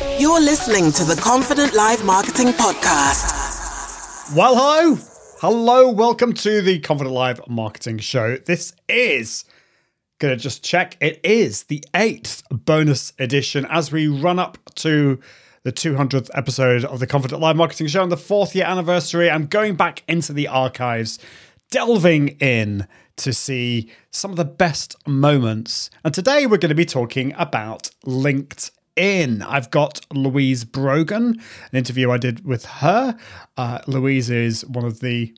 You're listening to the Confident Live Marketing Podcast. Well, hello. Hello. Welcome to the Confident Live Marketing Show. This is, going to just check, it is the eighth bonus edition as we run up to the 200th episode of the Confident Live Marketing Show and the fourth year anniversary. I'm going back into the archives, delving in to see some of the best moments. And today we're going to be talking about LinkedIn in. I've got Louise Brogan, an interview I did with her. Uh, Louise is one of the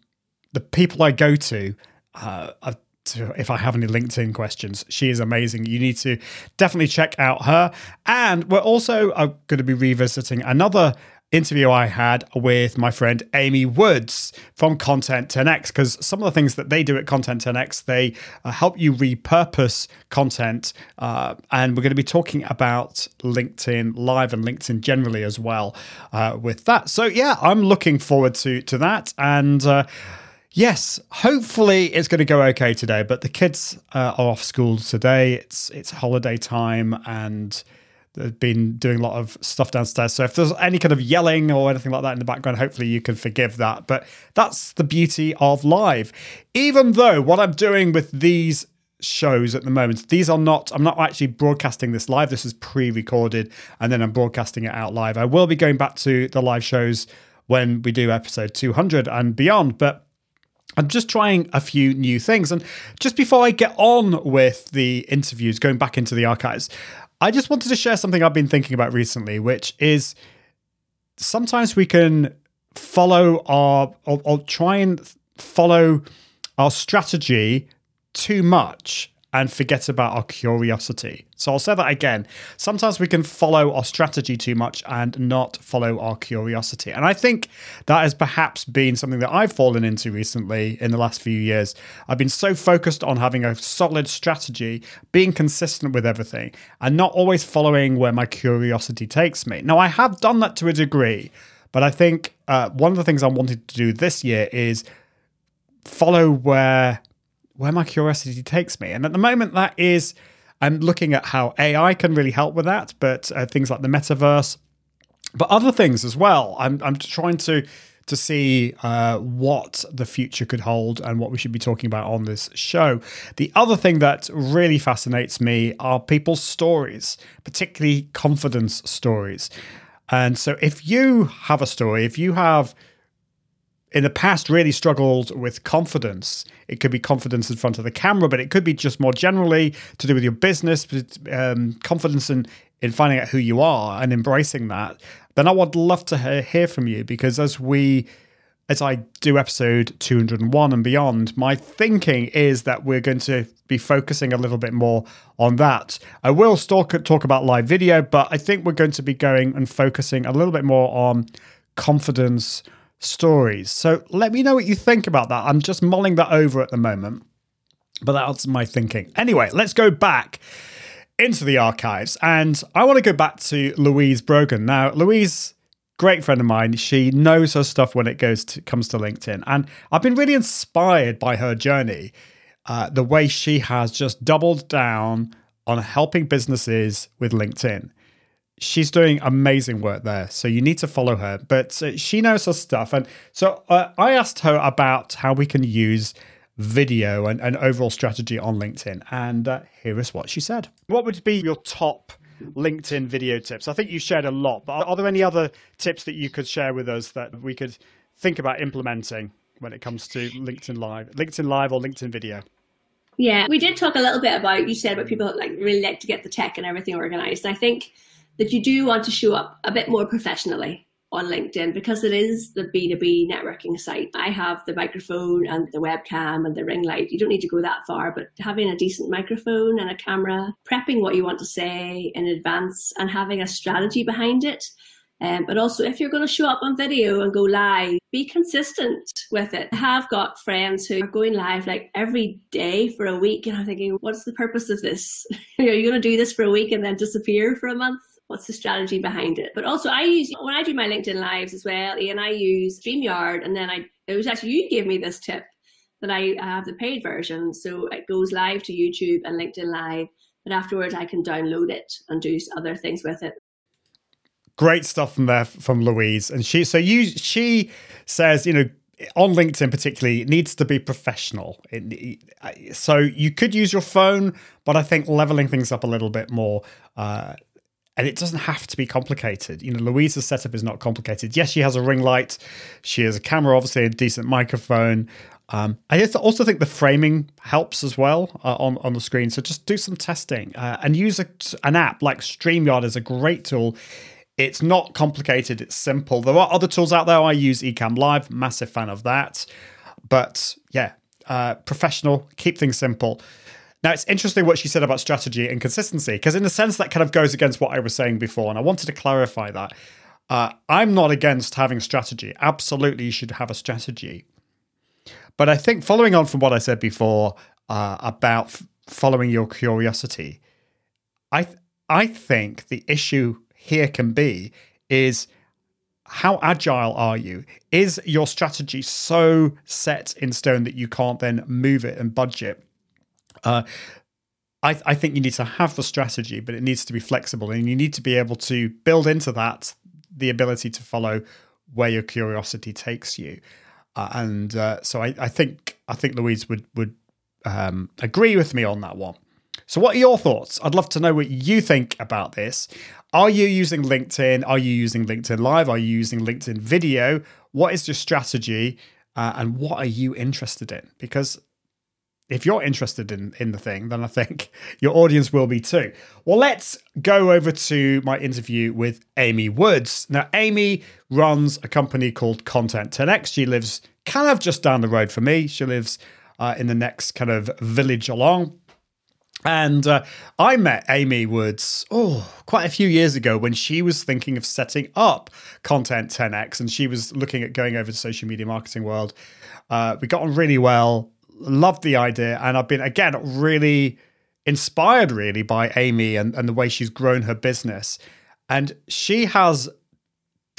the people I go to. Uh, to, if I have any LinkedIn questions, she is amazing. You need to definitely check out her. And we're also uh, going to be revisiting another interview I had with my friend Amy Woods from Content 10x because some of the things that they do at Content 10x they uh, help you repurpose content uh, and we're going to be talking about LinkedIn live and LinkedIn generally as well uh, with that so yeah I'm looking forward to to that and uh, Yes, hopefully it's going to go okay today. But the kids uh, are off school today. It's it's holiday time, and They've been doing a lot of stuff downstairs. So if there's any kind of yelling or anything like that in the background, hopefully you can forgive that. But that's the beauty of live. Even though what I'm doing with these shows at the moment, these are not, I'm not actually broadcasting this live. This is pre recorded and then I'm broadcasting it out live. I will be going back to the live shows when we do episode 200 and beyond. But I'm just trying a few new things. And just before I get on with the interviews, going back into the archives, I just wanted to share something I've been thinking about recently, which is sometimes we can follow our or, or try and follow our strategy too much and forget about our curiosity. So I'll say that again. Sometimes we can follow our strategy too much and not follow our curiosity. And I think that has perhaps been something that I've fallen into recently in the last few years. I've been so focused on having a solid strategy, being consistent with everything, and not always following where my curiosity takes me. Now, I have done that to a degree, but I think uh, one of the things I wanted to do this year is follow where where my curiosity takes me. And at the moment, that is, I'm looking at how AI can really help with that, but uh, things like the metaverse, but other things as well. I'm, I'm trying to to see uh, what the future could hold and what we should be talking about on this show. The other thing that really fascinates me are people's stories, particularly confidence stories. And so, if you have a story, if you have in the past really struggled with confidence. It could be confidence in front of the camera, but it could be just more generally to do with your business, um, confidence in, in finding out who you are and embracing that. Then I would love to hear from you because as we, as I do episode 201 and beyond, my thinking is that we're going to be focusing a little bit more on that. I will still talk about live video, but I think we're going to be going and focusing a little bit more on confidence stories. So let me know what you think about that. I'm just mulling that over at the moment, but that's my thinking. Anyway, let's go back into the archives. And I want to go back to Louise Brogan. Now, Louise, great friend of mine, she knows her stuff when it goes to, comes to LinkedIn. And I've been really inspired by her journey, uh, the way she has just doubled down on helping businesses with LinkedIn she's doing amazing work there. So you need to follow her. But uh, she knows her stuff. And so uh, I asked her about how we can use video and, and overall strategy on LinkedIn. And uh, here is what she said. What would be your top LinkedIn video tips? I think you shared a lot, but are there any other tips that you could share with us that we could think about implementing when it comes to LinkedIn Live, LinkedIn Live or LinkedIn Video? Yeah, we did talk a little bit about you said about people like really like to get the tech and everything organized. I think that you do want to show up a bit more professionally on LinkedIn because it is the B2B networking site. I have the microphone and the webcam and the ring light. You don't need to go that far, but having a decent microphone and a camera, prepping what you want to say in advance and having a strategy behind it. Um, but also, if you're going to show up on video and go live, be consistent with it. I have got friends who are going live like every day for a week, and I'm thinking, what's the purpose of this? are you going to do this for a week and then disappear for a month? What's the strategy behind it. But also I use when I do my LinkedIn lives as well, and I use StreamYard and then I it was actually you gave me this tip that I have the paid version. So it goes live to YouTube and LinkedIn Live, but afterwards I can download it and do other things with it. great stuff from there from Louise. And she, so you, she says, you know, on LinkedIn particularly, it needs to be professional. It, so you could use your phone, but I think leveling things up a little bit more. Uh, and it doesn't have to be complicated. You know, Louise's setup is not complicated. Yes, she has a ring light, she has a camera, obviously a decent microphone. Um, I also think the framing helps as well uh, on on the screen. So just do some testing uh, and use a, an app like Streamyard is a great tool. It's not complicated. It's simple. There are other tools out there. I use Ecamm Live. Massive fan of that. But yeah, uh, professional. Keep things simple. Now, it's interesting what she said about strategy and consistency, because in a sense, that kind of goes against what I was saying before. And I wanted to clarify that. Uh, I'm not against having strategy. Absolutely, you should have a strategy. But I think following on from what I said before uh, about f- following your curiosity, I th- I think the issue here can be is how agile are you? Is your strategy so set in stone that you can't then move it and budget? Uh, I, I think you need to have the strategy, but it needs to be flexible, and you need to be able to build into that the ability to follow where your curiosity takes you. Uh, and uh, so I, I, think I think Louise would would um, agree with me on that one. So, what are your thoughts? I'd love to know what you think about this. Are you using LinkedIn? Are you using LinkedIn Live? Are you using LinkedIn Video? What is your strategy? Uh, and what are you interested in? Because if you're interested in in the thing, then I think your audience will be too. Well, let's go over to my interview with Amy Woods. Now, Amy runs a company called Content 10x. She lives kind of just down the road from me. She lives uh, in the next kind of village along. And uh, I met Amy Woods, oh, quite a few years ago when she was thinking of setting up Content 10x and she was looking at going over to social media marketing world. Uh, we got on really well loved the idea, and I've been again really inspired really by Amy and, and the way she's grown her business. And she has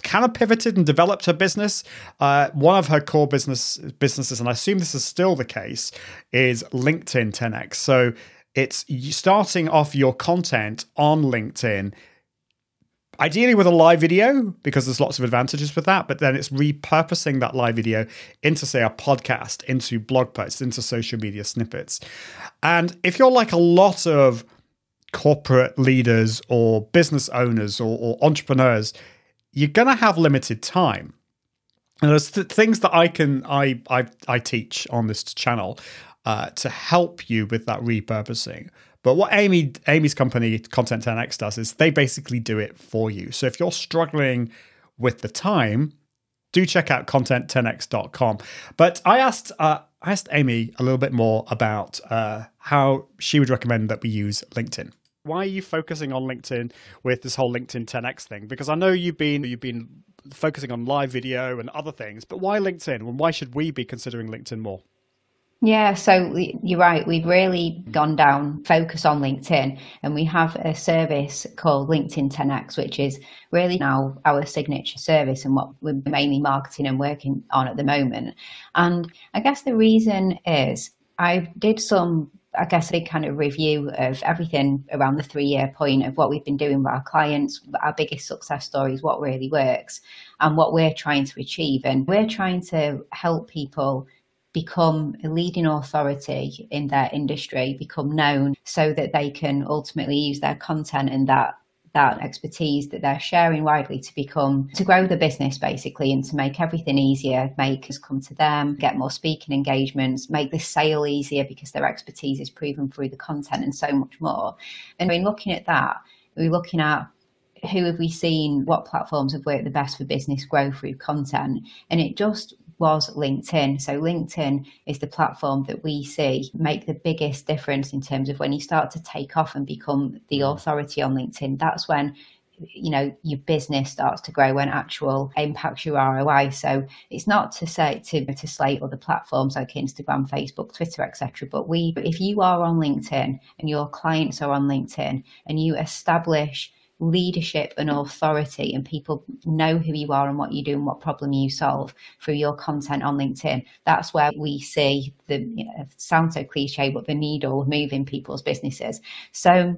kind of pivoted and developed her business. Uh, one of her core business businesses, and I assume this is still the case, is LinkedIn 10x. So it's starting off your content on LinkedIn ideally with a live video because there's lots of advantages with that but then it's repurposing that live video into say a podcast into blog posts into social media snippets. And if you're like a lot of corporate leaders or business owners or, or entrepreneurs you're going to have limited time. And there's th- things that i can I, I i teach on this channel uh, to help you with that repurposing but what Amy Amy's company Content 10x does is they basically do it for you. So if you're struggling with the time, do check out content10x.com. But I asked uh, I asked Amy a little bit more about uh, how she would recommend that we use LinkedIn. Why are you focusing on LinkedIn with this whole LinkedIn 10x thing? Because I know you've been you've been focusing on live video and other things, but why LinkedIn? And why should we be considering LinkedIn more? Yeah, so you're right. We've really gone down focus on LinkedIn, and we have a service called LinkedIn 10x, which is really now our signature service and what we're mainly marketing and working on at the moment. And I guess the reason is I did some I guess a kind of review of everything around the three year point of what we've been doing with our clients, our biggest success stories, what really works, and what we're trying to achieve. And we're trying to help people become a leading authority in their industry, become known so that they can ultimately use their content and that that expertise that they're sharing widely to become to grow the business basically and to make everything easier make us come to them get more speaking engagements make the sale easier because their expertise is proven through the content and so much more. And in looking at that we're looking at who have we seen what platforms have worked the best for business growth through content and it just was LinkedIn. So LinkedIn is the platform that we see make the biggest difference in terms of when you start to take off and become the mm. authority on LinkedIn. That's when you know your business starts to grow when actual impacts your ROI. So it's not to say to to slate other platforms like Instagram, Facebook, Twitter, etc. But we, if you are on LinkedIn and your clients are on LinkedIn and you establish leadership and authority and people know who you are and what you do and what problem you solve through your content on LinkedIn. That's where we see the, uh, know, sounds so cliche, but the needle moving people's businesses. So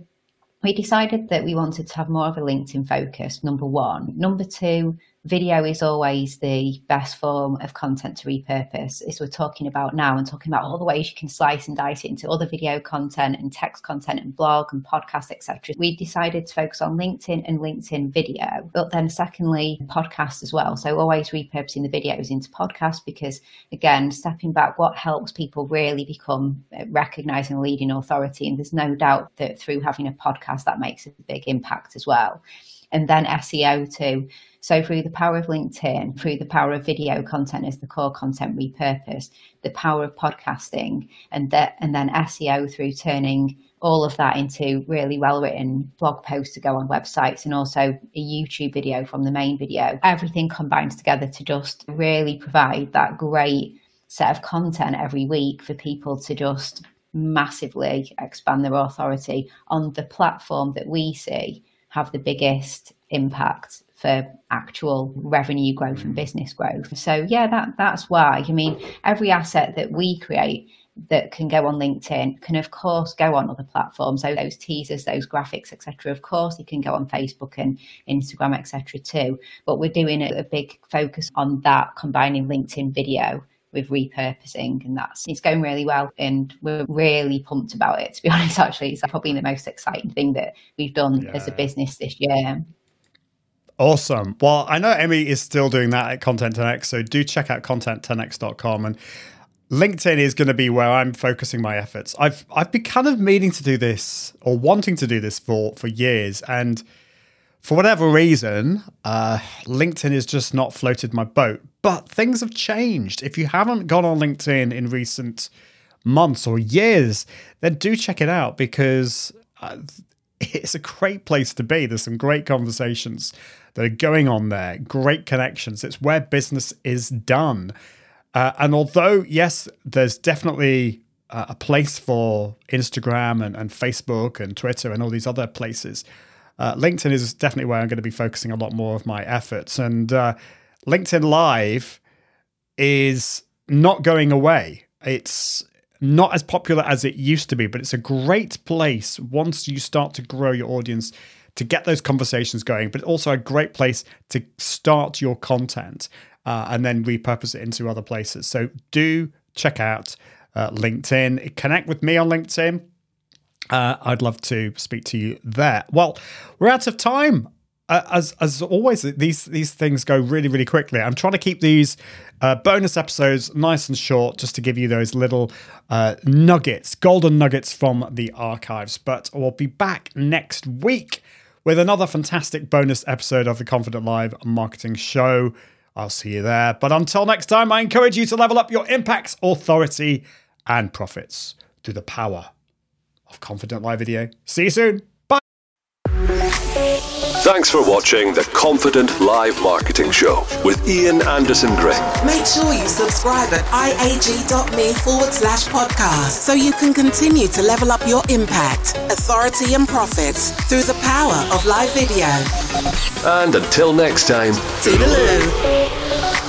we decided that we wanted to have more of a LinkedIn focus, number one. Number two, video is always the best form of content to repurpose. As we're talking about now and talking about all the ways you can slice and dice it into other video content and text content and blog and podcast etc we decided to focus on linkedin and linkedin video but then secondly podcast as well. So always repurposing the videos into podcasts because again stepping back what helps people really become uh, recognized and leading authority? And there's no doubt that through having a podcast that makes a big impact as well and then SEO too. So through the power of LinkedIn, through the power of video content as the core content repurposed, the power of podcasting, and that and then SEO through turning all of that into really well written blog posts to go on websites and also a YouTube video from the main video. Everything combines together to just really provide that great set of content every week for people to just massively expand their authority on the platform that we see have the biggest impact for actual revenue growth and mm. business growth. So yeah, that that's why. I mean, every asset that we create that can go on LinkedIn can of course go on other platforms. So those teasers, those graphics, etc. Of course, they can go on Facebook and Instagram, etc. too. But we're doing a, a big focus on that, combining LinkedIn video with repurposing and that's it's going really well and we're really pumped about it to be honest actually it's probably the most exciting thing that we've done yeah. as a business this year awesome well i know Amy is still doing that at content 10x so do check out content10x.com and LinkedIn is going to be where I'm focusing my efforts. I've I've been kind of meaning to do this or wanting to do this for for years, and for whatever reason, uh, LinkedIn has just not floated my boat. But things have changed. If you haven't gone on LinkedIn in recent months or years, then do check it out because uh, it's a great place to be. There's some great conversations that are going on there, great connections. It's where business is done. Uh, and although, yes, there's definitely uh, a place for Instagram and, and Facebook and Twitter and all these other places uh, LinkedIn is definitely where I'm going to be focusing a lot more of my efforts. And uh, LinkedIn Live is not going away. It's not as popular as it used to be, but it's a great place once you start to grow your audience to get those conversations going, but also a great place to start your content uh, and then repurpose it into other places. So do check out uh, LinkedIn. Connect with me on LinkedIn. Uh, I'd love to speak to you there. Well, we're out of time. As as always, these these things go really really quickly. I'm trying to keep these uh, bonus episodes nice and short, just to give you those little uh, nuggets, golden nuggets from the archives. But we'll be back next week with another fantastic bonus episode of the Confident Live Marketing Show. I'll see you there. But until next time, I encourage you to level up your impacts, authority, and profits through the power of Confident Live Video. See you soon. Thanks for watching the Confident Live Marketing Show with Ian Anderson Gray. Make sure you subscribe at iag.me forward slash podcast so you can continue to level up your impact, authority, and profits through the power of live video. And until next time, toodaloo.